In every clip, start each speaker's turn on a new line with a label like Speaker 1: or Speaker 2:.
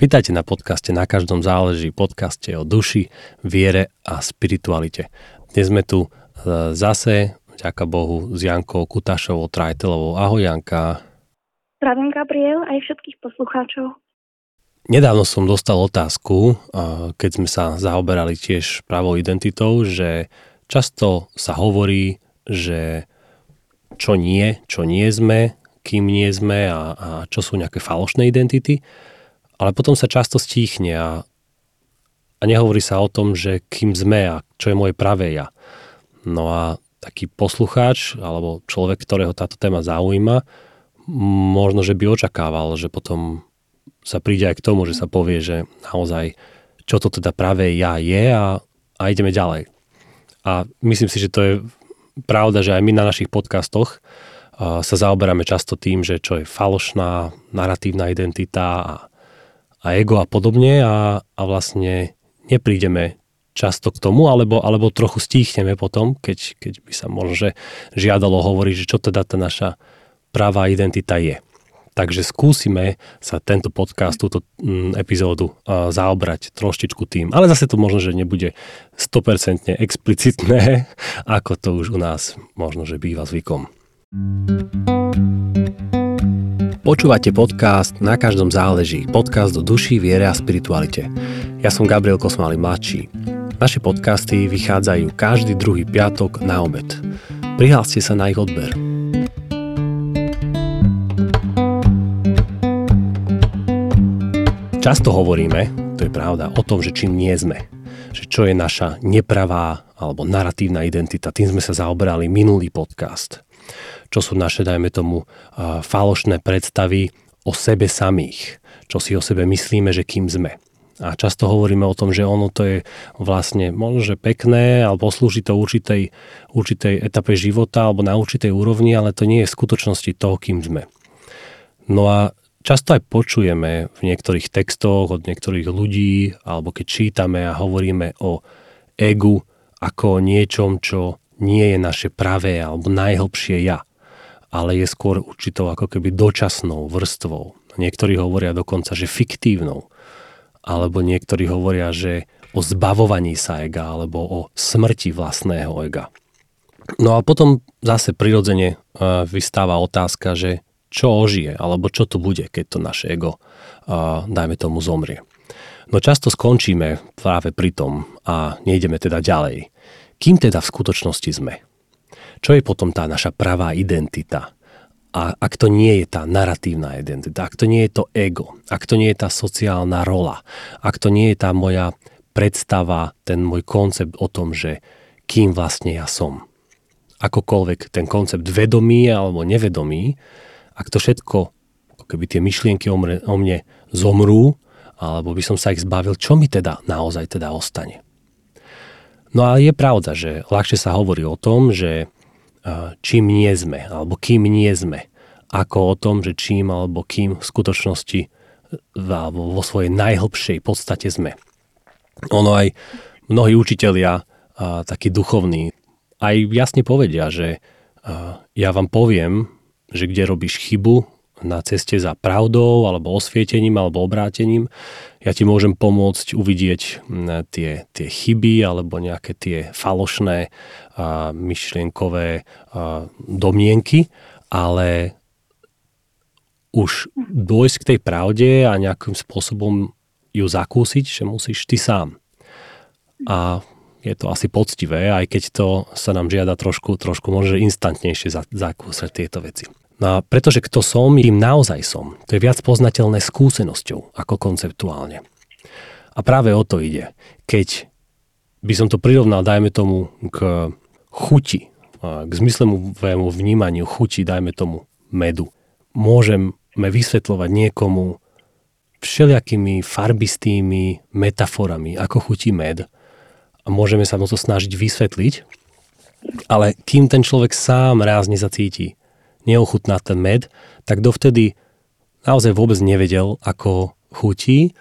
Speaker 1: Vítajte na podcaste Na každom záleží, podcaste o duši, viere a spiritualite. Dnes sme tu e, zase, ďaká Bohu, s Jankou Kutašovou Trajtelovou. Ahoj Janka.
Speaker 2: Zdravím Gabriel aj všetkých poslucháčov.
Speaker 1: Nedávno som dostal otázku, e, keď sme sa zaoberali tiež pravou identitou, že často sa hovorí, že čo nie, čo nie sme, kým nie sme a, a čo sú nejaké falošné identity ale potom sa často stíchne a, a nehovorí sa o tom, že kým sme a čo je moje pravé ja. No a taký poslucháč alebo človek, ktorého táto téma zaujíma, možno, že by očakával, že potom sa príde aj k tomu, že sa povie, že naozaj čo to teda pravé ja je a, a ideme ďalej. A myslím si, že to je pravda, že aj my na našich podcastoch sa zaoberáme často tým, že čo je falošná narratívna identita a a ego a podobne a, a vlastne neprídeme často k tomu, alebo, alebo trochu stíchneme potom, keď, keď by sa možno žiadalo hovoriť, že čo teda tá naša pravá identita je. Takže skúsime sa tento podcast, túto mm, epizódu zaobrať troštičku tým. Ale zase to možno, že nebude 100% explicitné, ako to už u nás možno, že býva zvykom. Počúvate podcast Na každom záleží, podcast o duši, viere a spiritualite. Ja som Gabriel Kosmály mladší. Naše podcasty vychádzajú každý druhý piatok na obed. Prihláste sa na ich odber. Často hovoríme, to je pravda, o tom, že čím nie sme. Že čo je naša nepravá alebo naratívna identita. Tým sme sa zaoberali minulý podcast čo sú naše, dajme tomu, falošné predstavy o sebe samých, čo si o sebe myslíme, že kým sme. A často hovoríme o tom, že ono to je vlastne možno, že pekné, alebo poslúži to určitej, určitej etape života alebo na určitej úrovni, ale to nie je v skutočnosti toho, kým sme. No a často aj počujeme v niektorých textoch od niektorých ľudí, alebo keď čítame a hovoríme o egu ako o niečom, čo nie je naše pravé alebo najhlbšie ja ale je skôr určitou ako keby dočasnou vrstvou. Niektorí hovoria dokonca, že fiktívnou. Alebo niektorí hovoria, že o zbavovaní sa ega alebo o smrti vlastného ega. No a potom zase prirodzene e, vystáva otázka, že čo ožije, alebo čo tu bude, keď to naše ego, e, dajme tomu, zomrie. No často skončíme práve pri tom a nejdeme teda ďalej. Kým teda v skutočnosti sme? Čo je potom tá naša pravá identita? A ak to nie je tá naratívna identita, ak to nie je to ego, ak to nie je tá sociálna rola, ak to nie je tá moja predstava, ten môj koncept o tom, že kým vlastne ja som. Akokoľvek ten koncept vedomý alebo nevedomý, ak to všetko, keby tie myšlienky o mne, o mne zomrú, alebo by som sa ich zbavil, čo mi teda naozaj teda ostane. No a je pravda, že ľahšie sa hovorí o tom, že čím nie sme, alebo kým nie sme, ako o tom, že čím alebo kým v skutočnosti alebo vo svojej najhlbšej podstate sme. Ono aj mnohí učitelia, takí duchovní, aj jasne povedia, že ja vám poviem, že kde robíš chybu, na ceste za pravdou, alebo osvietením, alebo obrátením. Ja ti môžem pomôcť uvidieť tie, tie chyby, alebo nejaké tie falošné a, myšlienkové a, domienky, ale už dôjsť k tej pravde a nejakým spôsobom ju zakúsiť, že musíš ty sám. A je to asi poctivé, aj keď to sa nám žiada trošku, trošku možno instantnejšie zakúsať tieto veci. No pretože kto som, tým naozaj som. To je viac poznateľné skúsenosťou ako konceptuálne. A práve o to ide. Keď by som to prirovnal, dajme tomu, k chuti, k zmyslovému vnímaniu chuti, dajme tomu medu. Môžeme vysvetľovať niekomu všelijakými farbistými metaforami, ako chutí med. A môžeme sa mu to snažiť vysvetliť, ale kým ten človek sám raz nezacíti, neochutná ten med, tak dovtedy naozaj vôbec nevedel, ako chutí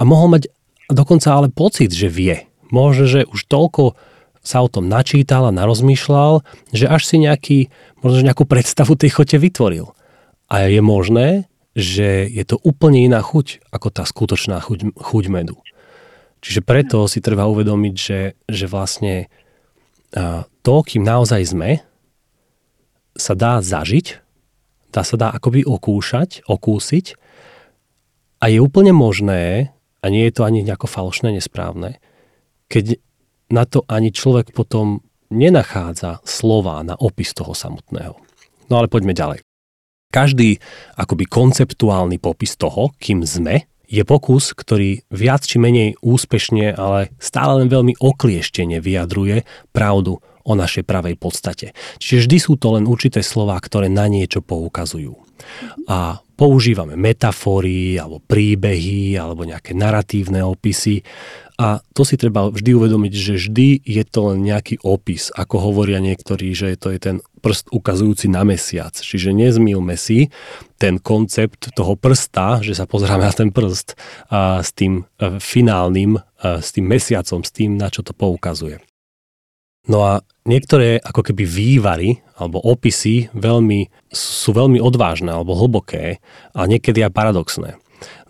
Speaker 1: a mohol mať dokonca ale pocit, že vie. Možno, že už toľko sa o tom načítal a narozmýšľal, že až si nejaký, možno, nejakú predstavu tej chote vytvoril. A je možné, že je to úplne iná chuť ako tá skutočná chuť, chuť medu. Čiže preto si treba uvedomiť, že, že vlastne to, kým naozaj sme, sa dá zažiť, dá sa dá akoby okúšať, okúsiť a je úplne možné, a nie je to ani nejako falošné, nesprávne, keď na to ani človek potom nenachádza slova na opis toho samotného. No ale poďme ďalej. Každý akoby konceptuálny popis toho, kým sme, je pokus, ktorý viac či menej úspešne, ale stále len veľmi oklieštene vyjadruje pravdu o našej pravej podstate. Čiže vždy sú to len určité slová, ktoré na niečo poukazujú. A používame metafory, alebo príbehy, alebo nejaké naratívne opisy a to si treba vždy uvedomiť, že vždy je to len nejaký opis, ako hovoria niektorí, že to je ten prst ukazujúci na mesiac. Čiže nezmýlme si ten koncept toho prsta, že sa pozráme na ten prst a s tým e, finálnym, e, s tým mesiacom, s tým, na čo to poukazuje. No a niektoré ako keby vývary alebo opisy veľmi, sú veľmi odvážne alebo hlboké a niekedy aj paradoxné.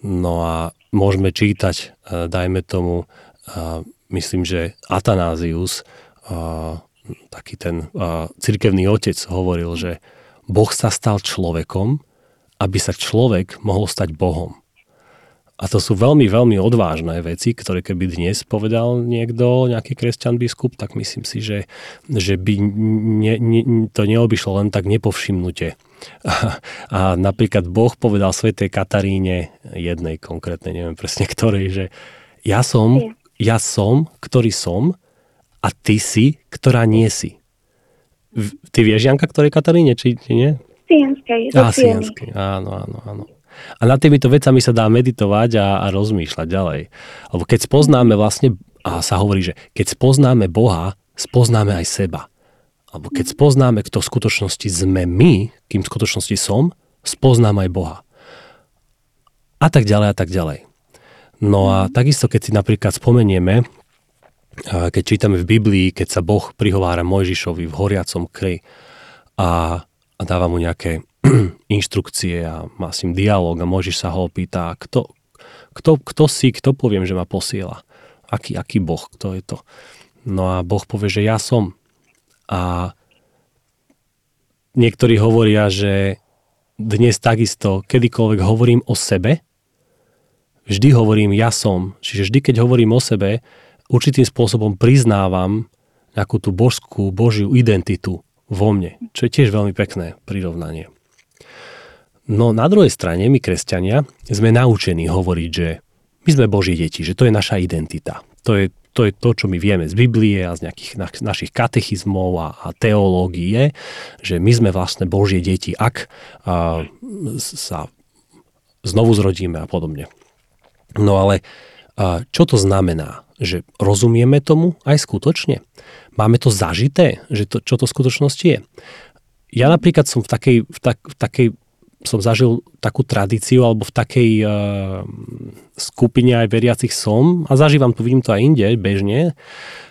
Speaker 1: No a môžeme čítať, e, dajme tomu, e, myslím, že Atanázius, e, taký ten cirkevný otec hovoril, že Boh sa stal človekom, aby sa človek mohol stať Bohom. A to sú veľmi, veľmi odvážne veci, ktoré keby dnes povedal niekto, nejaký kresťan biskup, tak myslím si, že, že by ne, ne, to neobyšlo len tak nepovšimnutie. A, a napríklad Boh povedal svätej Kataríne, jednej konkrétne, neviem presne ktorej, že ja som, ja som, ktorý som a ty si, ktorá nie si. Ty vieš, Janka, ktorej Kataríne, či, či nie?
Speaker 2: Sienskej.
Speaker 1: Á, Sienskej, áno, áno, áno. A nad týmito vecami sa dá meditovať a, a rozmýšľať ďalej. Lebo keď spoznáme vlastne, a sa hovorí, že keď spoznáme Boha, spoznáme aj seba. Alebo keď spoznáme, kto v skutočnosti sme my, kým v skutočnosti som, spoznám aj Boha. A tak ďalej, a tak ďalej. No a takisto, keď si napríklad spomenieme, keď čítame v Biblii, keď sa Boh prihovára Mojžišovi v horiacom kry a, a dáva mu nejaké inštrukcie a má s ním dialog a môžeš sa ho opýta, kto, kto, kto si, kto poviem, že ma posiela. Aký, aký Boh, kto je to. No a Boh povie, že ja som. A niektorí hovoria, že dnes takisto, kedykoľvek hovorím o sebe, vždy hovorím ja som. Čiže vždy, keď hovorím o sebe, určitým spôsobom priznávam nejakú tú božskú, božiu identitu vo mne, čo je tiež veľmi pekné prirovnanie. No na druhej strane, my kresťania sme naučení hovoriť, že my sme Boží deti, že to je naša identita. To je to, je to čo my vieme z Biblie a z nejakých na, našich katechizmov a, a teológie, že my sme vlastne Božie deti, ak a, sa znovu zrodíme a podobne. No ale a, čo to znamená? Že rozumieme tomu aj skutočne? Máme to zažité, že to, čo to v skutočnosti je? Ja napríklad som v takej, v, tak, v takej som zažil takú tradíciu alebo v takej uh, skupine aj veriacich som a zažívam to, vidím to aj inde, bežne,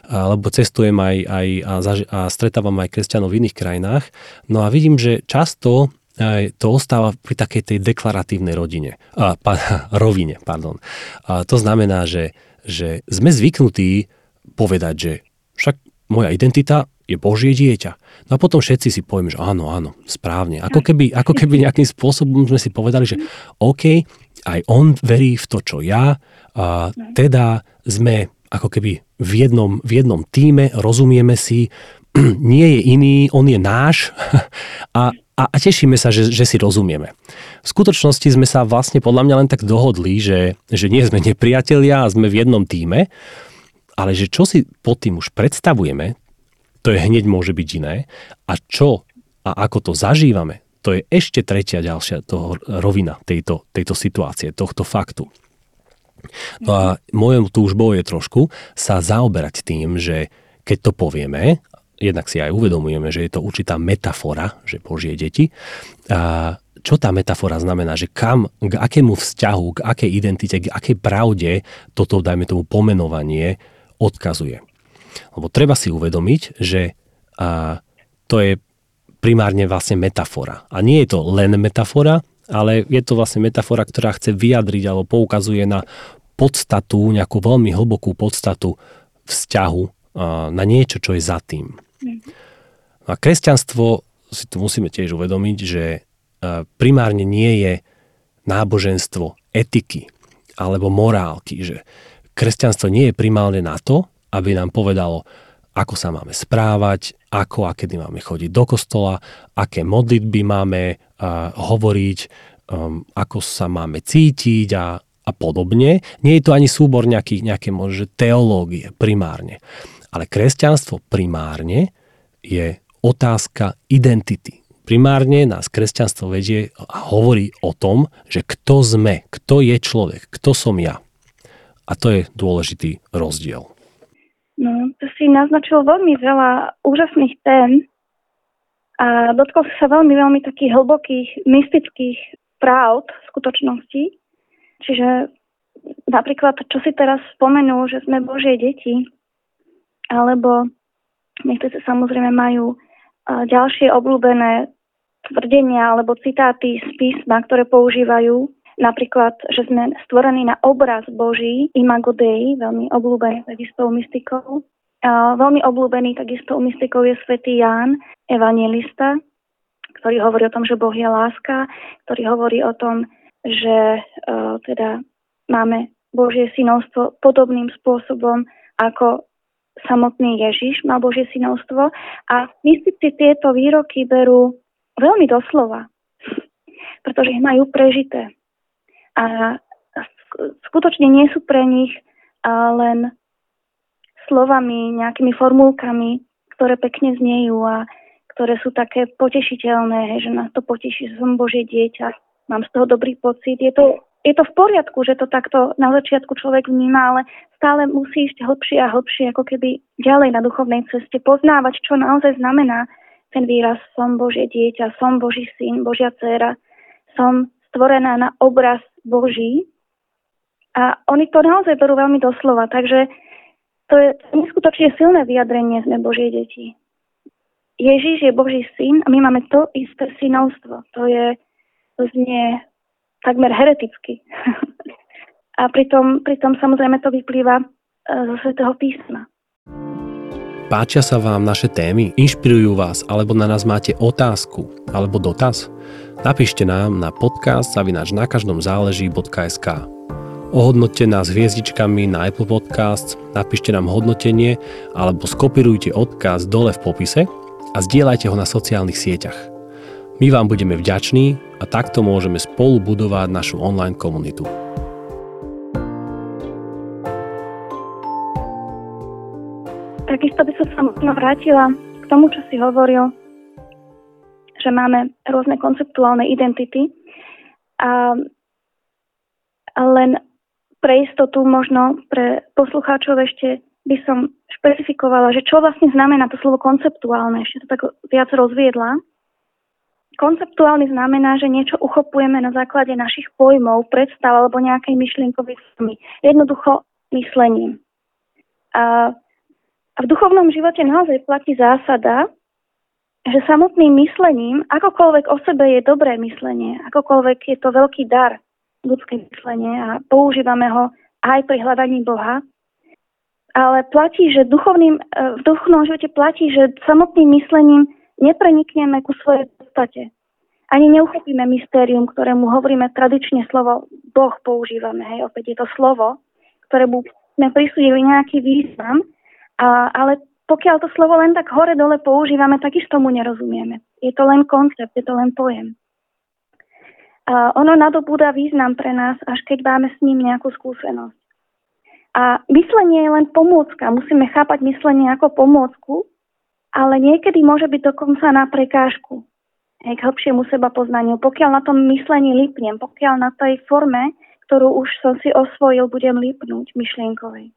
Speaker 1: lebo cestujem aj, aj a, zaži- a stretávam aj kresťanov v iných krajinách. No a vidím, že často aj to ostáva pri takej tej deklaratívnej rodine, a, pa, rovine. Pardon. A to znamená, že, že sme zvyknutí povedať, že však moja identita je Božie dieťa. No a potom všetci si povieme, že áno, áno, správne. Ako keby, ako keby nejakým spôsobom sme si povedali, že OK, aj on verí v to, čo ja, a teda sme ako keby v jednom, v jednom týme, rozumieme si, nie je iný, on je náš a, a, a tešíme sa, že, že si rozumieme. V skutočnosti sme sa vlastne podľa mňa len tak dohodli, že, že nie sme nepriatelia a sme v jednom týme, ale že čo si pod tým už predstavujeme, to je hneď môže byť iné. A čo a ako to zažívame, to je ešte tretia ďalšia toho rovina tejto, tejto situácie, tohto faktu. No a mojou túžbou je trošku sa zaoberať tým, že keď to povieme, jednak si aj uvedomujeme, že je to určitá metafora, že Božie deti, a čo tá metafora znamená, že kam, k akému vzťahu, k akej identite, k akej pravde toto, dajme tomu, pomenovanie odkazuje. Lebo treba si uvedomiť, že a, to je primárne vlastne metafora. A nie je to len metafora, ale je to vlastne metafora, ktorá chce vyjadriť alebo poukazuje na podstatu, nejakú veľmi hlbokú podstatu vzťahu na niečo, čo je za tým. A kresťanstvo si tu musíme tiež uvedomiť, že primárne nie je náboženstvo etiky alebo morálky, že kresťanstvo nie je primárne na to, aby nám povedalo, ako sa máme správať, ako a kedy máme chodiť do kostola, aké modlitby máme uh, hovoriť, um, ako sa máme cítiť a, a podobne. Nie je to ani súbor nejakých, nejaké možno teológie primárne. Ale kresťanstvo primárne je otázka identity. Primárne nás kresťanstvo vedie a hovorí o tom, že kto sme, kto je človek, kto som ja. A to je dôležitý rozdiel.
Speaker 2: No, to si naznačil veľmi veľa úžasných tém a dotkol sa veľmi, veľmi takých hlbokých, mystických práv v skutočnosti. Čiže napríklad, čo si teraz spomenul, že sme Božie deti, alebo niektorí samozrejme majú ďalšie obľúbené tvrdenia alebo citáty z písma, ktoré používajú Napríklad, že sme stvorení na obraz Boží, imago Dei, veľmi obľúbený takisto u mystikov. Veľmi obľúbený takisto u mystikov je svätý Ján, evangelista, ktorý hovorí o tom, že Boh je láska, ktorý hovorí o tom, že uh, teda máme Božie synovstvo podobným spôsobom, ako samotný Ježiš má Božie synovstvo. A mystici tieto výroky berú veľmi doslova, pretože ich majú prežité a skutočne nie sú pre nich len slovami, nejakými formulkami, ktoré pekne zniejú a ktoré sú také potešiteľné, že nás to poteší, že som Božie dieťa, mám z toho dobrý pocit. Je to, je to v poriadku, že to takto na začiatku človek vníma, ale stále musí ísť hlbšie a hlbšie, ako keby ďalej na duchovnej ceste, poznávať, čo naozaj znamená ten výraz som Božie dieťa, som Boží syn, Božia dcéra, som stvorená na obraz Boží. A oni to naozaj berú veľmi doslova, takže to je neskutočne silné vyjadrenie, sme Božie deti. Ježíš je Boží syn a my máme to isté synovstvo. To je, to znie takmer hereticky. a pritom, pritom samozrejme to vyplýva e, zo svätého písma.
Speaker 1: Páčia sa vám naše témy? Inšpirujú vás? Alebo na nás máte otázku? Alebo dotaz? Napíšte nám na podcast zavinač na každom záleží.sk Ohodnoťte nás hviezdičkami na Apple Podcasts, napíšte nám hodnotenie alebo skopirujte odkaz dole v popise a zdieľajte ho na sociálnych sieťach. My vám budeme vďační a takto môžeme spolu budovať našu online komunitu.
Speaker 2: Takisto by som sa možno vrátila k tomu, čo si hovoril že máme rôzne konceptuálne identity. A len pre istotu možno pre poslucháčov ešte by som špecifikovala, že čo vlastne znamená to slovo konceptuálne. Ešte to tak viac rozviedla. Konceptuálny znamená, že niečo uchopujeme na základe našich pojmov, predstav alebo nejakej myšlienkovej formy. Jednoducho myslením. A, a v duchovnom živote naozaj platí zásada, že samotným myslením, akokoľvek o sebe je dobré myslenie, akokoľvek je to veľký dar, ľudské myslenie a používame ho aj pri hľadaní Boha, ale platí, že duchovným, e, v duchovnom živote platí, že samotným myslením neprenikneme ku svojej podstate. Ani neuchopíme mystérium, ktorému hovoríme tradične slovo Boh používame. Hej, opäť je to slovo, ktorému sme prisúdili nejaký význam, a, ale pokiaľ to slovo len tak hore-dole používame, takiž tomu nerozumieme. Je to len koncept, je to len pojem. A ono nadobúda význam pre nás, až keď máme s ním nejakú skúsenosť. A myslenie je len pomôcka. Musíme chápať myslenie ako pomôcku, ale niekedy môže byť dokonca na prekážku k hĺbšiemu seba poznaniu. Pokiaľ na tom myslení lipnem, pokiaľ na tej forme, ktorú už som si osvojil, budem lipnúť myšlienkovej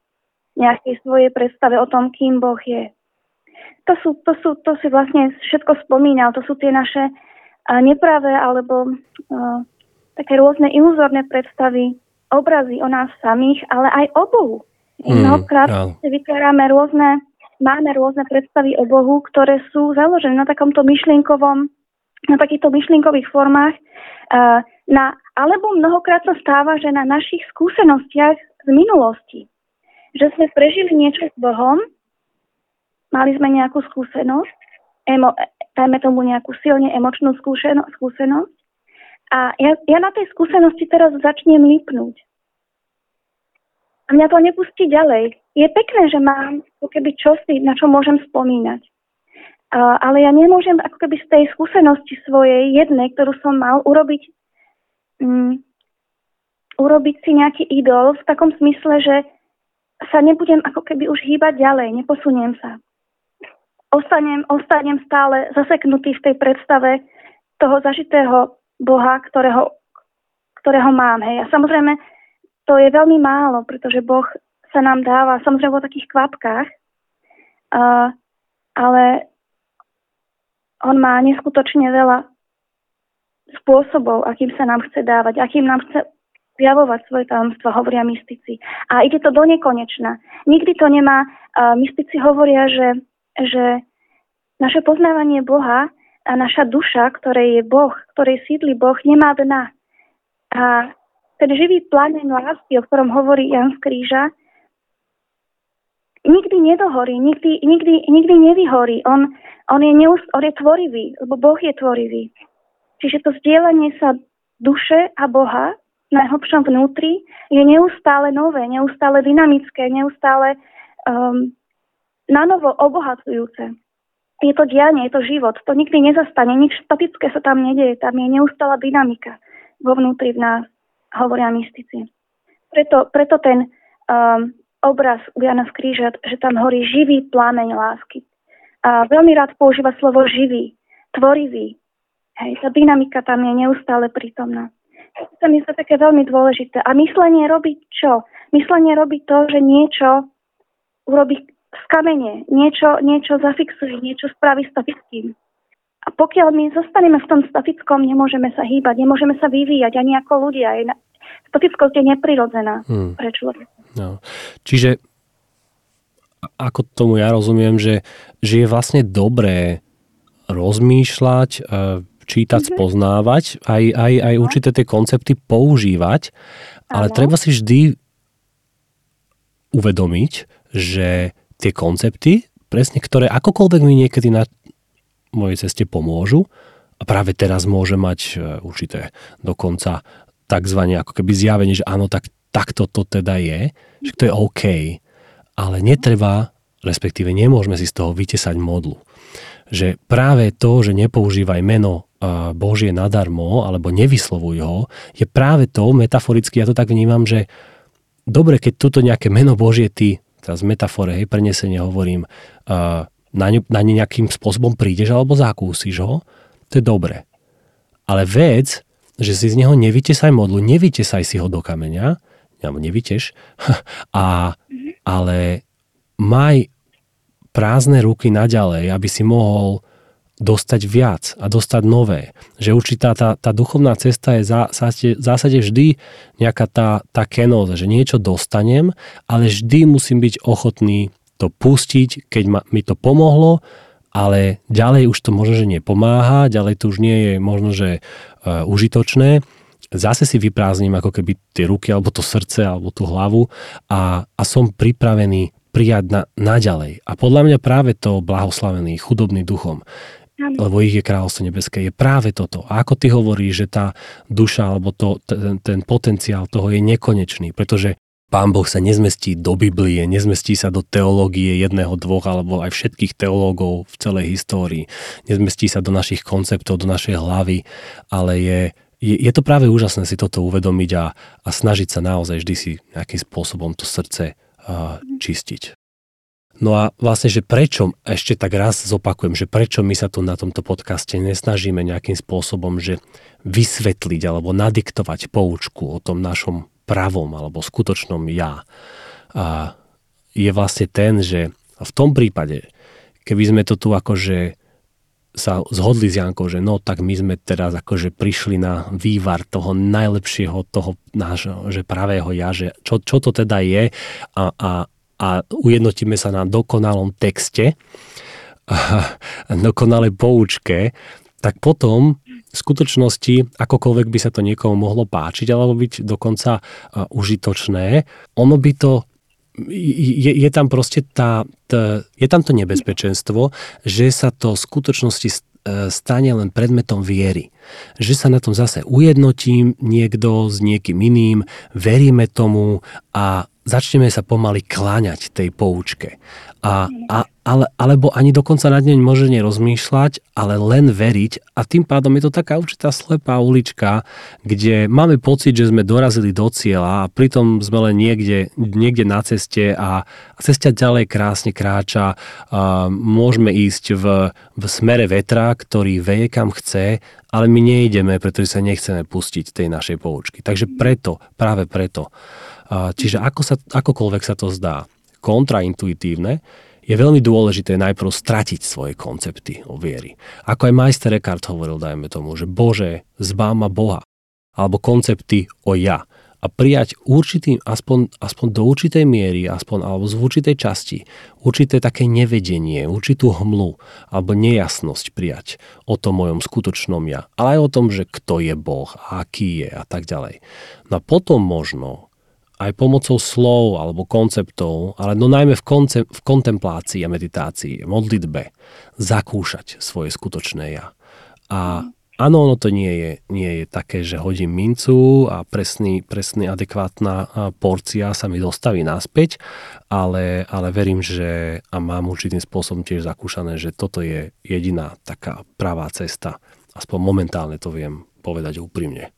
Speaker 2: nejakej svojej predstave o tom, kým Boh je. To, sú, to, sú, to si vlastne všetko spomínal, to sú tie naše nepravé alebo uh, také rôzne iluzórne predstavy, obrazy o nás samých, ale aj o Bohu. Mm, Mnohokrát si vytvárame rôzne, máme rôzne predstavy o Bohu, ktoré sú založené na takomto myšlienkovom na takýchto myšlienkových formách. Na, alebo mnohokrát sa stáva, že na našich skúsenostiach z minulosti, že sme prežili niečo s Bohom, mali sme nejakú skúsenosť, emo, dajme tomu nejakú silne emočnú skúseno, skúsenosť a ja, ja na tej skúsenosti teraz začnem lípnúť. A mňa to nepustí ďalej. Je pekné, že mám ako keby čosi, na čo môžem spomínať. Uh, ale ja nemôžem ako keby z tej skúsenosti svojej jednej, ktorú som mal, urobiť, um, urobiť si nejaký idol v takom smysle, že sa nebudem ako keby už hýbať ďalej, neposuniem sa. Ostanem, ostanem stále zaseknutý v tej predstave toho zažitého Boha, ktorého, ktorého mám. Hej. A samozrejme, to je veľmi málo, pretože Boh sa nám dáva samozrejme vo takých kvapkách, uh, ale on má neskutočne veľa spôsobov, akým sa nám chce dávať, akým nám chce zjavovať svoje tajomstva, hovoria mystici. A ide to do nekonečna. Nikdy to nemá, uh, mystici hovoria, že, že naše poznávanie Boha a naša duša, ktorej je Boh, ktorej sídli Boh, nemá dna. A ten živý plamen lásky, o ktorom hovorí Jan z Kríža, nikdy nedohorí, nikdy, nikdy, nikdy nevyhorí. On, on, je neust, on je tvorivý, lebo Boh je tvorivý. Čiže to vzdielanie sa duše a Boha na hlbšom vnútri je neustále nové, neustále dynamické, neustále um, na novo obohacujúce. Je to dianie, je to život, to nikdy nezastane, nič statické sa tam nedieje, tam je neustála dynamika vo vnútri v nás, hovoria mystici. Preto, preto ten um, obraz u Jana z Kríža, že tam horí živý plámeň lásky. A veľmi rád používa slovo živý, tvorivý. Hej, tá dynamika tam je neustále prítomná. To sa mi zdá také veľmi dôležité. A myslenie robí čo? Myslenie robí to, že niečo urobí z kamene, niečo, niečo zafixuje, niečo spraví statickým. A pokiaľ my zostaneme v tom statickom, nemôžeme sa hýbať, nemôžeme sa vyvíjať ani ako ľudia. Statickosť je neprirodzená hmm. pre človeka.
Speaker 1: No. Čiže ako tomu ja rozumiem, že, že je vlastne dobré rozmýšľať, e, čítať, mm-hmm. spoznávať, aj, aj, aj určité tie koncepty používať, ale ano. treba si vždy uvedomiť, že tie koncepty, presne ktoré akokoľvek mi niekedy na mojej ceste pomôžu, a práve teraz môže mať e, určité dokonca takzvané ako keby zjavenie, že áno, tak takto to teda je, že to je OK, ale netreba, respektíve nemôžeme si z toho vytesať modlu. Že práve to, že nepoužívaj meno Božie nadarmo, alebo nevyslovuj ho, je práve to, metaforicky, ja to tak vnímam, že dobre, keď toto nejaké meno Božie ty, teraz v metafore, hej, prenesenie hovorím, na, ne, na ne nejakým spôsobom prídeš alebo zakúsiš ho, to je dobre. Ale vec, že si z neho nevytesaj modlu, nevytesaj si ho do kameňa, alebo nevyteš, a, ale maj prázdne ruky naďalej, aby si mohol dostať viac a dostať nové. Že určitá tá, tá duchovná cesta je v zásade vždy nejaká tá, tá kenóza, že niečo dostanem, ale vždy musím byť ochotný to pustiť, keď ma, mi to pomohlo, ale ďalej už to možno, že nepomáha, ďalej to už nie je možno, že uh, užitočné zase si vyprázdnim ako keby tie ruky alebo to srdce alebo tú hlavu a, a som pripravený prijať na, naďalej. A podľa mňa práve to blahoslavený, chudobný duchom, lebo ich je kráľovstvo nebeské, je práve toto. A ako ty hovoríš, že tá duša alebo to, ten, ten potenciál toho je nekonečný, pretože Pán Boh sa nezmestí do Biblie, nezmestí sa do teológie jedného, dvoch alebo aj všetkých teológov v celej histórii. Nezmestí sa do našich konceptov, do našej hlavy, ale je je, je to práve úžasné si toto uvedomiť a, a snažiť sa naozaj vždy si nejakým spôsobom to srdce uh, čistiť. No a vlastne, že prečo, ešte tak raz zopakujem, že prečo my sa tu na tomto podcaste nesnažíme nejakým spôsobom, že vysvetliť alebo nadiktovať poučku o tom našom pravom alebo skutočnom ja. A je vlastne ten, že v tom prípade, keby sme to tu akože sa zhodli s Jankou, že no tak my sme teraz akože prišli na vývar toho najlepšieho, toho nášho, že pravého ja, že čo, čo to teda je a, a, a ujednotíme sa na dokonalom texte, a dokonalej poučke, tak potom v skutočnosti, akokoľvek by sa to niekomu mohlo páčiť alebo byť dokonca užitočné, ono by to je, je tam proste tá, tá, je tam to nebezpečenstvo, že sa to v skutočnosti stane len predmetom viery. Že sa na tom zase ujednotím niekto s niekým iným, veríme tomu a začneme sa pomaly kláňať tej poučke. A, a, ale, alebo ani dokonca nad ňou môže nerozmýšľať, ale len veriť a tým pádom je to taká určitá slepá ulička, kde máme pocit, že sme dorazili do cieľa a pritom sme len niekde, niekde na ceste a, a cesta ďalej krásne kráča. A môžeme ísť v, v smere vetra, ktorý veje kam chce, ale my nejdeme, pretože sa nechceme pustiť tej našej poučky. Takže preto, práve preto. Čiže ako sa, akokoľvek sa to zdá, kontraintuitívne, je veľmi dôležité najprv stratiť svoje koncepty o viery. Ako aj majster Eckhart hovoril, dajme tomu, že Bože, zbá ma Boha. Alebo koncepty o ja. A prijať určitý, aspoň, aspoň do určitej miery, aspoň alebo z určitej časti, určité také nevedenie, určitú hmlu alebo nejasnosť prijať o tom mojom skutočnom ja. Ale aj o tom, že kto je Boh, aký je a tak ďalej. No a potom možno aj pomocou slov alebo konceptov, ale no najmä v, konce- v kontemplácii a meditácii, modlitbe, zakúšať svoje skutočné ja. A áno, ono to nie je, nie je také, že hodím mincu a presný, presný adekvátna porcia sa mi dostaví naspäť, ale, ale verím, že a mám určitým spôsobom tiež zakúšané, že toto je jediná taká pravá cesta. Aspoň momentálne to viem povedať úprimne.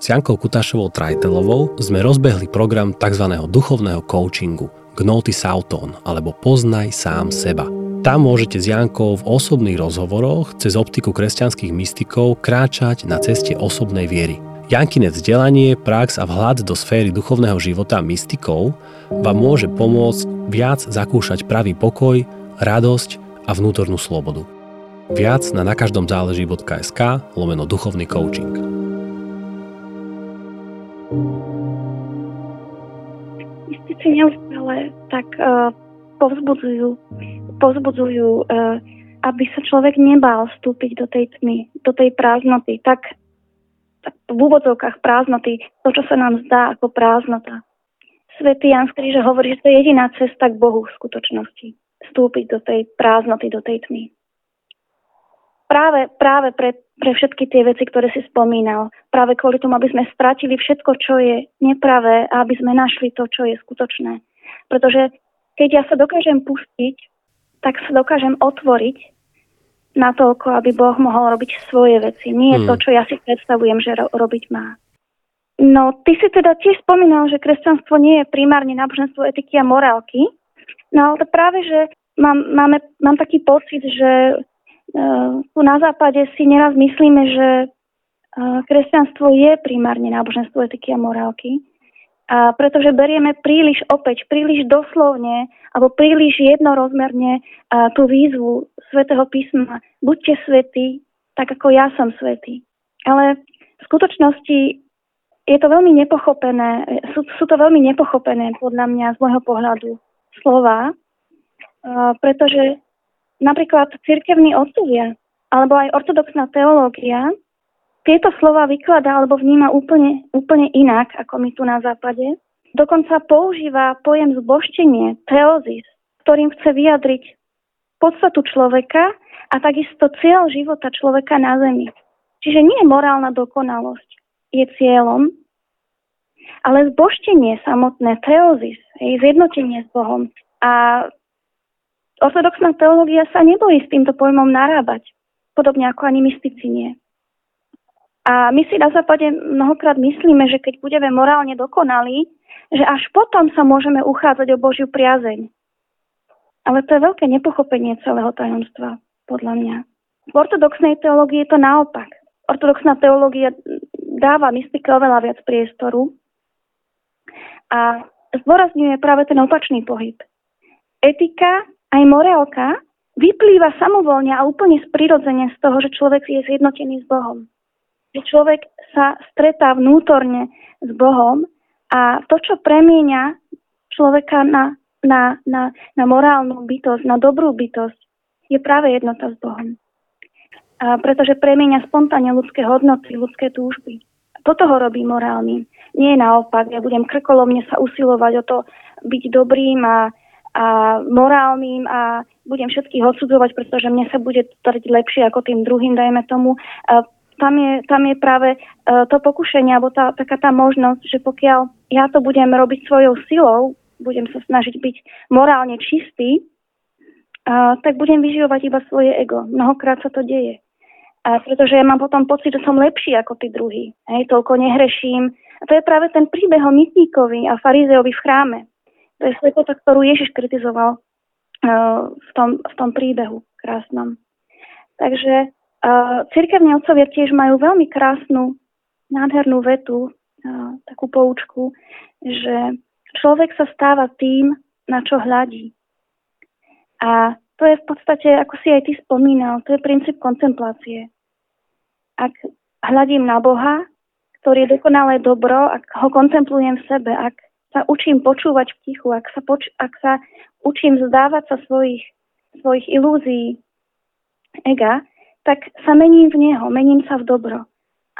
Speaker 1: S Jankou Kutášovou Trajtelovou sme rozbehli program tzv. duchovného coachingu Gnóty Sauton alebo Poznaj sám seba. Tam môžete s Jankou v osobných rozhovoroch cez optiku kresťanských mystikov kráčať na ceste osobnej viery. Jankinec vzdelanie, prax a vhľad do sféry duchovného života mystikov vám môže pomôcť viac zakúšať pravý pokoj, radosť a vnútornú slobodu. Viac na nakaždomzáleží.sk lomeno duchovný coaching.
Speaker 2: Mystici neustále tak uh, povzbudzujú, povzbudzujú uh, aby sa človek nebál vstúpiť do tej tmy, do tej prázdnoty. Tak, tak v úvodzovkách prázdnoty, to, čo sa nám zdá ako prázdnota. Svetý Jan z hovorí, že to je jediná cesta k Bohu v skutočnosti. Vstúpiť do tej prázdnoty, do tej tmy. Práve, práve pre pre všetky tie veci, ktoré si spomínal. Práve kvôli tomu, aby sme stratili všetko, čo je nepravé a aby sme našli to, čo je skutočné. Pretože keď ja sa dokážem pustiť, tak sa dokážem otvoriť na toľko, aby Boh mohol robiť svoje veci. Nie hmm. to, čo ja si predstavujem, že ro- robiť má. No, ty si teda tiež spomínal, že kresťanstvo nie je primárne náboženstvo etiky a morálky. No ale práve, že mám, máme, mám taký pocit, že tu na západe si neraz myslíme, že kresťanstvo je primárne náboženstvo etiky a morálky. A pretože berieme príliš opäť, príliš doslovne alebo príliš jednorozmerne a tú výzvu svätého písma buďte svätí, tak ako ja som svätý. Ale v skutočnosti je to veľmi nepochopené, sú, sú to veľmi nepochopené podľa mňa z môjho pohľadu slova, pretože napríklad cirkevní otcovia alebo aj ortodoxná teológia tieto slova vykladá alebo vníma úplne, úplne inak ako my tu na západe. Dokonca používa pojem zboštenie, teozis, ktorým chce vyjadriť podstatu človeka a takisto cieľ života človeka na zemi. Čiže nie morálna dokonalosť je cieľom, ale zboštenie samotné, teozis, je zjednotenie s Bohom. A Ortodoxná teológia sa nebojí s týmto pojmom narábať, podobne ako ani mystici nie. A my si na západe mnohokrát myslíme, že keď budeme morálne dokonalí, že až potom sa môžeme uchádzať o Božiu priazeň. Ale to je veľké nepochopenie celého tajomstva, podľa mňa. V ortodoxnej teológii je to naopak. Ortodoxná teológia dáva mystike oveľa viac priestoru a zdôrazňuje práve ten opačný pohyb. Etika aj morálka vyplýva samovolne a úplne prirodzene z toho, že človek je zjednotený s Bohom. Že človek sa stretá vnútorne s Bohom a to, čo premieňa človeka na, na, na, na morálnu bytosť, na dobrú bytosť, je práve jednota s Bohom. A pretože premieňa spontánne ľudské hodnoty, ľudské túžby. Toto ho robí morálnym. Nie je naopak, ja budem krkolomne sa usilovať o to byť dobrým a, a morálnym a budem všetkých odsudzovať, pretože mne sa bude dať lepšie ako tým druhým, dajme tomu. A tam je, tam je práve uh, to pokušenie, alebo tá, taká tá možnosť, že pokiaľ ja to budem robiť svojou silou, budem sa snažiť byť morálne čistý, uh, tak budem vyživovať iba svoje ego. Mnohokrát sa to deje. A pretože ja mám potom pocit, že som lepší ako tí druhí. Hej, toľko nehreším. A to je práve ten príbeh o mytníkovi a farizeovi v chráme. To je slepota, ktorú Ježiš kritizoval uh, v, tom, v tom príbehu krásnom. Takže uh, cirkevní otcovia tiež majú veľmi krásnu, nádhernú vetu, uh, takú poučku, že človek sa stáva tým, na čo hľadí. A to je v podstate, ako si aj ty spomínal, to je princíp kontemplácie. Ak hľadím na Boha, ktorý je dokonalé dobro, ak ho kontemplujem v sebe, ak sa učím počúvať v tichu, ak sa, poč- ak sa učím zdávať sa svojich, svojich ilúzií ega, tak sa mením v neho, mením sa v dobro.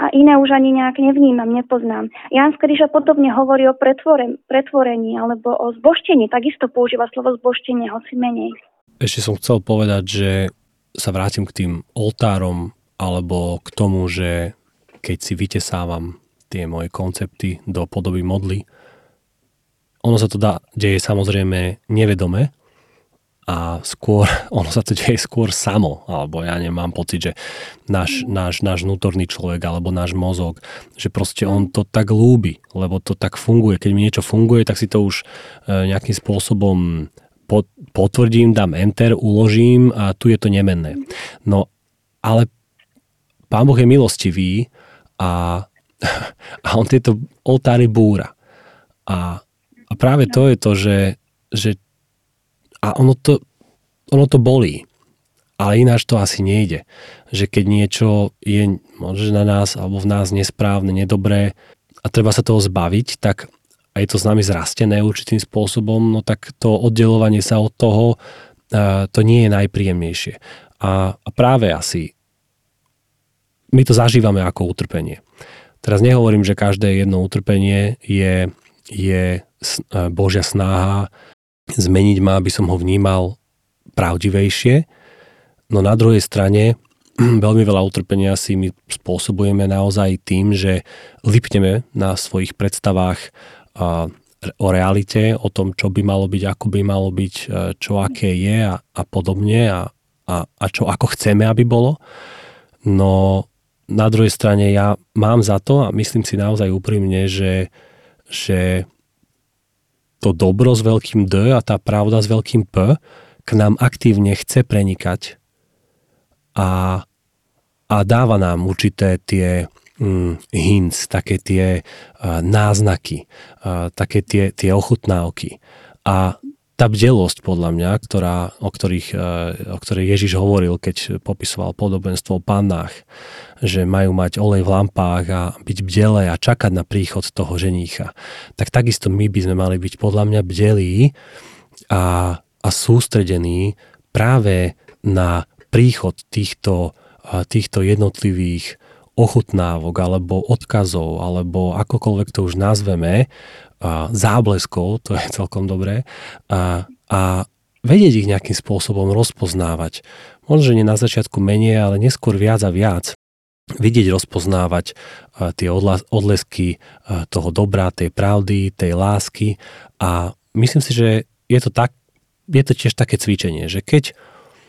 Speaker 2: A iné už ani nejak nevnímam, nepoznám. Jan Skriža podobne hovorí o pretvorení alebo o zboštení, takisto používa slovo zboštenie, hoci menej.
Speaker 1: Ešte som chcel povedať, že sa vrátim k tým oltárom alebo k tomu, že keď si vytesávam tie moje koncepty do podoby modly, ono sa to dá, deje samozrejme nevedome a skôr, ono sa to deje skôr samo, alebo ja nemám pocit, že náš, náš, náš vnútorný človek alebo náš mozog, že proste on to tak lúbi, lebo to tak funguje. Keď mi niečo funguje, tak si to už e, nejakým spôsobom potvrdím, dám enter, uložím a tu je to nemenné. No ale Pán Boh je milostivý a, a on tieto oltáry búra. A, a práve to je to, že, že a ono to, ono to bolí. Ale ináč to asi nejde. Že keď niečo je možno na nás alebo v nás nesprávne, nedobré a treba sa toho zbaviť, tak a je to s nami zrastené určitým spôsobom, no tak to oddelovanie sa od toho, to nie je najpríjemnejšie. A, a práve asi my to zažívame ako utrpenie. Teraz nehovorím, že každé jedno utrpenie je, je Božia snaha zmeniť ma, aby som ho vnímal pravdivejšie, no na druhej strane veľmi veľa utrpenia si my spôsobujeme naozaj tým, že lipneme na svojich predstavách o realite, o tom, čo by malo byť, ako by malo byť, e, čo aké je a, a podobne a, a, a čo ako chceme, aby bolo. No na druhej strane ja mám za to a myslím si naozaj úprimne, že, že to dobro s veľkým D a tá pravda s veľkým P k nám aktívne chce prenikať a, a dáva nám určité tie mm, hints, také tie uh, náznaky, uh, také tie, tie ochutnávky. A tá bdelosť, podľa mňa, ktorá, o, ktorých, uh, o ktorej Ježiš hovoril, keď popisoval podobenstvo o pannách, že majú mať olej v lampách a byť bdelé a čakať na príchod toho ženícha. Tak takisto my by sme mali byť podľa mňa bdelí a, a sústredení práve na príchod týchto, týchto jednotlivých ochutnávok alebo odkazov alebo akokoľvek to už nazveme, zábleskov, to je celkom dobré, a, a vedieť ich nejakým spôsobom rozpoznávať. Možno, že nie na začiatku menej, ale neskôr viac a viac. Vidieť, rozpoznávať tie odlesky toho dobra, tej pravdy, tej lásky a myslím si, že je to tak, je to tiež také cvičenie, že keď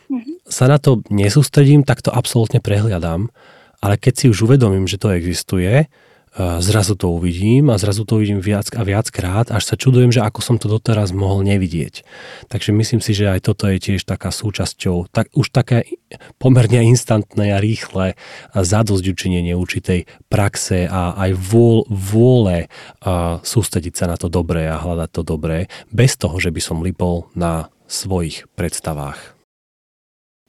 Speaker 1: mhm. sa na to nesústredím, tak to absolútne prehliadám ale keď si už uvedomím, že to existuje, zrazu to uvidím a zrazu to uvidím viac a viackrát, až sa čudujem, že ako som to doteraz mohol nevidieť. Takže myslím si, že aj toto je tiež taká súčasťou, tak, už také pomerne instantné a rýchle zadosť učinenie určitej praxe a aj vôle, vôle sústrediť sa na to dobré a hľadať to dobré, bez toho, že by som lipol na svojich predstavách.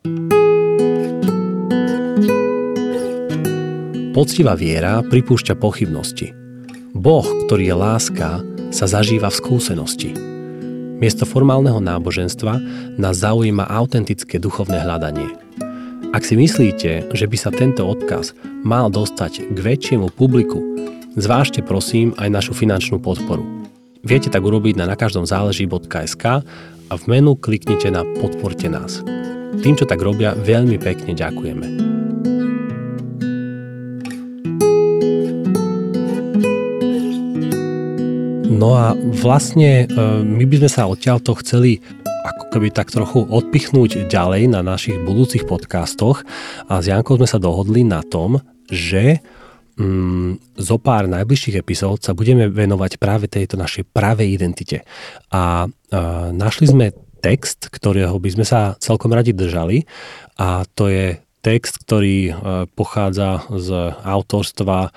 Speaker 1: thank you Poctivá viera pripúšťa pochybnosti. Boh, ktorý je láska, sa zažíva v skúsenosti. Miesto formálneho náboženstva nás zaujíma autentické duchovné hľadanie. Ak si myslíte, že by sa tento odkaz mal dostať k väčšiemu publiku, zvážte prosím aj našu finančnú podporu. Viete tak urobiť na nakaždomzáleží.sk a v menu kliknite na Podporte nás. Tým, čo tak robia, veľmi pekne ďakujeme. No a vlastne e, my by sme sa odtiaľto chceli ako keby tak trochu odpichnúť ďalej na našich budúcich podcastoch a s Jankou sme sa dohodli na tom, že mm, zo pár najbližších epizód sa budeme venovať práve tejto našej pravej identite. A, a našli sme text, ktorého by sme sa celkom radi držali a to je text, ktorý e, pochádza z autorstva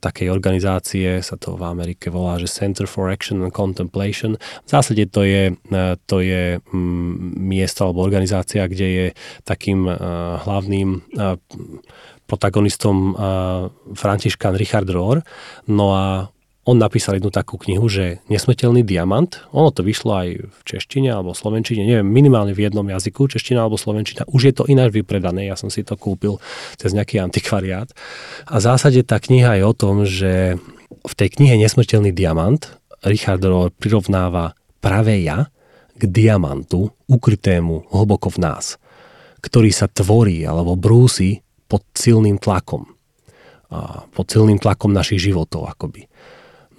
Speaker 1: takej organizácie, sa to v Amerike volá, že Center for Action and Contemplation. V zásade to je, e, to je mm, miesto alebo organizácia, kde je takým e, hlavným e, protagonistom Františkan Richard Rohr. No a on napísal jednu takú knihu, že Nesmetelný diamant, ono to vyšlo aj v češtine alebo slovenčine, neviem, minimálne v jednom jazyku, čeština alebo slovenčina, už je to ináč vypredané, ja som si to kúpil cez nejaký antikvariát. A v zásade tá kniha je o tom, že v tej knihe Nesmrteľný diamant Richard Rohr prirovnáva pravé ja k diamantu ukrytému hlboko v nás, ktorý sa tvorí alebo brúsi pod silným tlakom. A pod silným tlakom našich životov akoby.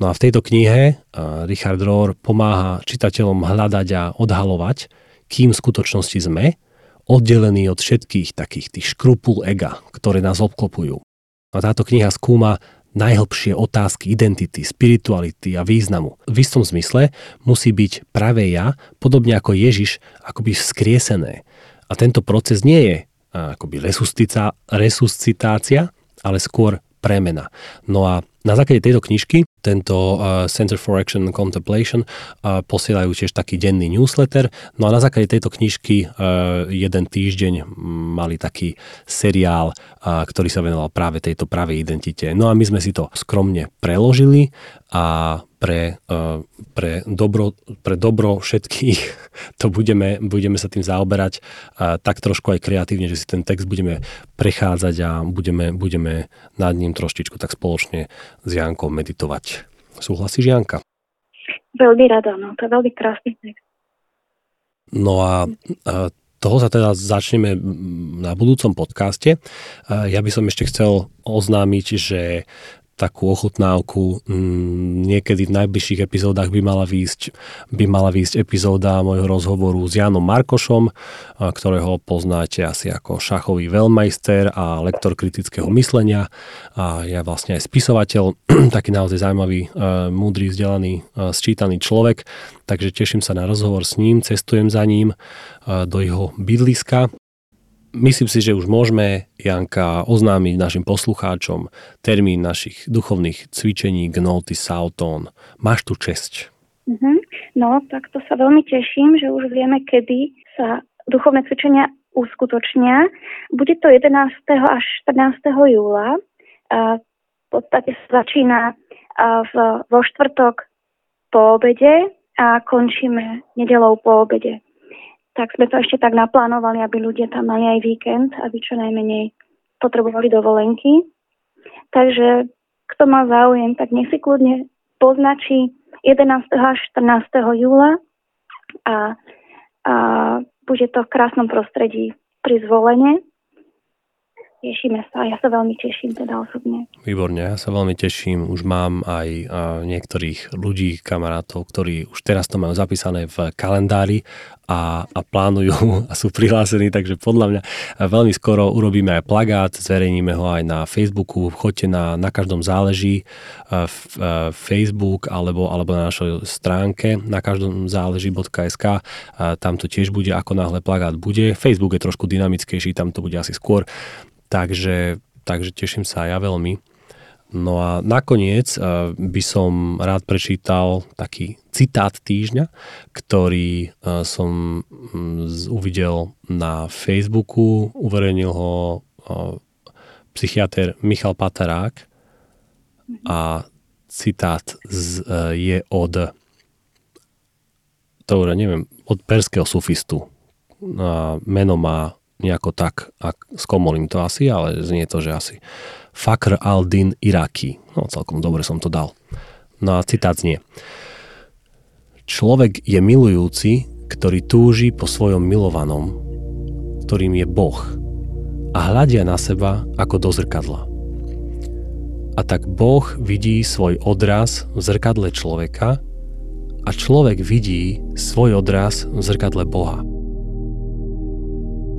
Speaker 1: No a v tejto knihe Richard Rohr pomáha čitateľom hľadať a odhalovať, kým v skutočnosti sme, oddelení od všetkých takých tých škrupul ega, ktoré nás obklopujú. A táto kniha skúma najhlbšie otázky identity, spirituality a významu. V istom zmysle musí byť pravé ja, podobne ako Ježiš, akoby vzkriesené. A tento proces nie je akoby resuscitácia, ale skôr premena. No a na základe tejto knižky tento uh, Center for Action and Contemplation uh, posielajú tiež taký denný newsletter. No a na základe tejto knižky uh, jeden týždeň mali taký seriál, ktorý sa venoval práve tejto pravej identite. No a my sme si to skromne preložili a pre, pre, dobro, pre dobro všetkých to budeme, budeme sa tým zaoberať tak trošku aj kreatívne, že si ten text budeme prechádzať a budeme, budeme nad ním troštičku tak spoločne s Jankou meditovať. Súhlasíš, Janka?
Speaker 2: Veľmi rada, no to je veľmi krásny text.
Speaker 1: No a, a toho sa teda začneme na budúcom podcaste. Ja by som ešte chcel oznámiť, že takú ochutnávku. Mm, niekedy v najbližších epizódach by mala výjsť, by mala výjsť epizóda môjho rozhovoru s Janom Markošom, ktorého poznáte asi ako šachový veľmajster a lektor kritického myslenia. A ja vlastne aj spisovateľ, taký naozaj zaujímavý, múdry, vzdelaný, sčítaný človek. Takže teším sa na rozhovor s ním, cestujem za ním do jeho bydliska Myslím si, že už môžeme, Janka, oznámiť našim poslucháčom termín našich duchovných cvičení Gnóty Sauton. Máš tu česť.
Speaker 2: Uh-huh. No, tak to sa veľmi teším, že už vieme, kedy sa duchovné cvičenia uskutočnia. Bude to 11. až 14. júla. A v podstate sa začína v, vo štvrtok po obede a končíme nedelou po obede tak sme to ešte tak naplánovali, aby ľudia tam mali aj víkend, aby čo najmenej potrebovali dovolenky. Takže kto má záujem, tak nech si kľudne poznačí 11. až 14. júla a, a bude to v krásnom prostredí pri zvolenie. Tešíme sa, ja sa veľmi teším teda osobne.
Speaker 1: Výborne, ja sa veľmi teším. Už mám aj niektorých ľudí, kamarátov, ktorí už teraz to majú zapísané v kalendári a, a plánujú a sú prihlásení, takže podľa mňa veľmi skoro urobíme aj plagát, zverejníme ho aj na Facebooku, choďte na, na každom záleží Facebook alebo, alebo na našej stránke na každom záleží.sk tam to tiež bude, ako náhle plagát bude. Facebook je trošku dynamickejší, tam to bude asi skôr Takže, takže teším sa ja veľmi. No a nakoniec uh, by som rád prečítal taký citát týždňa, ktorý uh, som um, uvidel na Facebooku, uverejnil ho uh, psychiatr Michal Patarák a citát je od to neviem, od perského sufistu. Meno má nejako tak, ak skomolím to asi, ale znie to, že asi Fakr al-Din Iraki. No celkom dobre som to dal. No a citát znie. Človek je milujúci, ktorý túži po svojom milovanom, ktorým je Boh a hľadia na seba ako do zrkadla. A tak Boh vidí svoj odraz v zrkadle človeka a človek vidí svoj odraz v zrkadle Boha.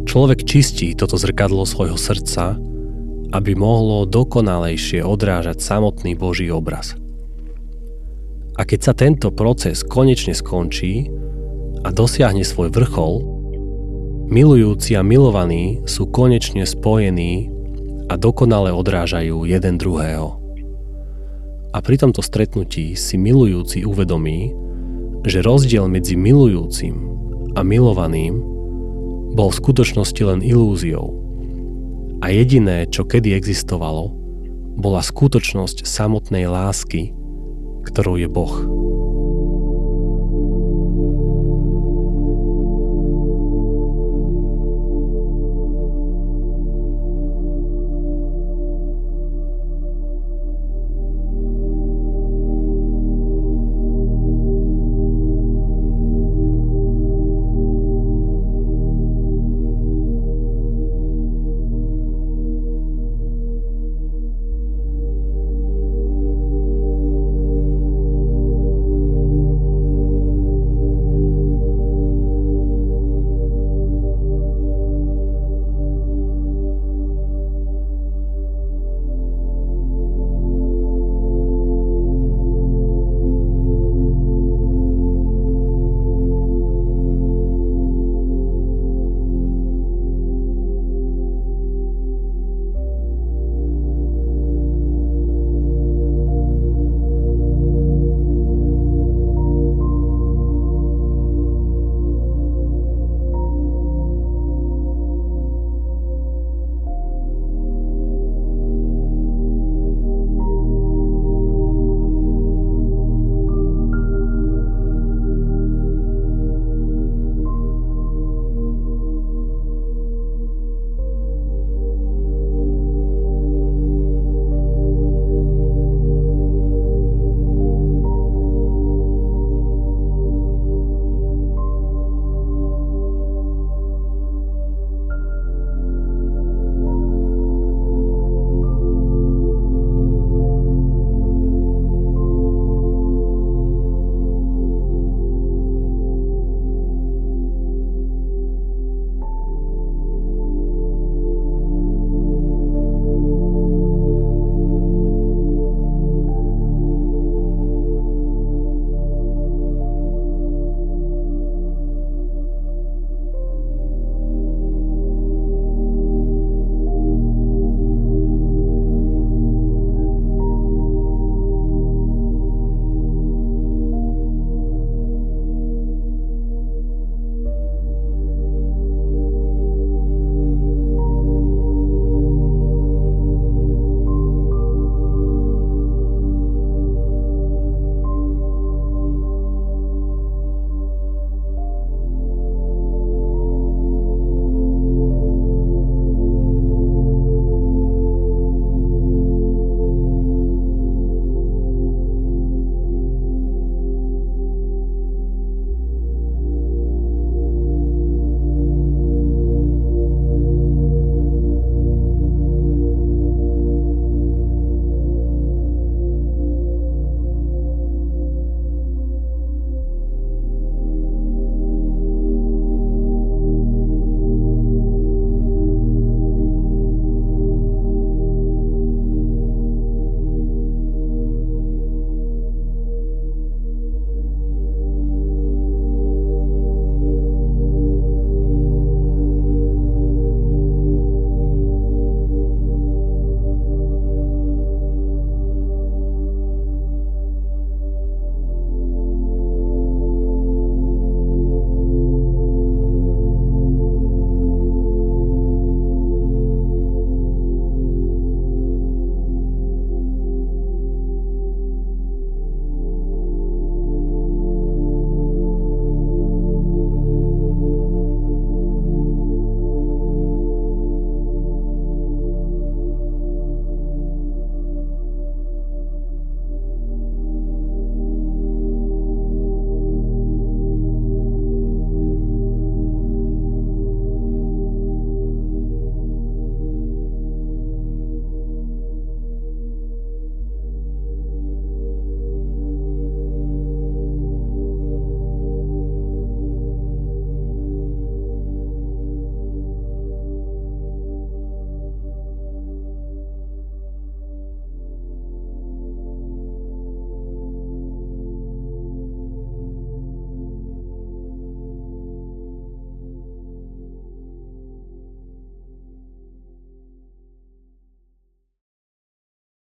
Speaker 1: Človek čistí toto zrkadlo svojho srdca, aby mohlo dokonalejšie odrážať samotný Boží obraz. A keď sa tento proces konečne skončí a dosiahne svoj vrchol, milujúci a milovaní sú konečne spojení a dokonale odrážajú jeden druhého. A pri tomto stretnutí si milujúci uvedomí, že rozdiel medzi milujúcim a milovaným bol v skutočnosti len ilúziou. A jediné, čo kedy existovalo, bola skutočnosť samotnej lásky, ktorou je Boh.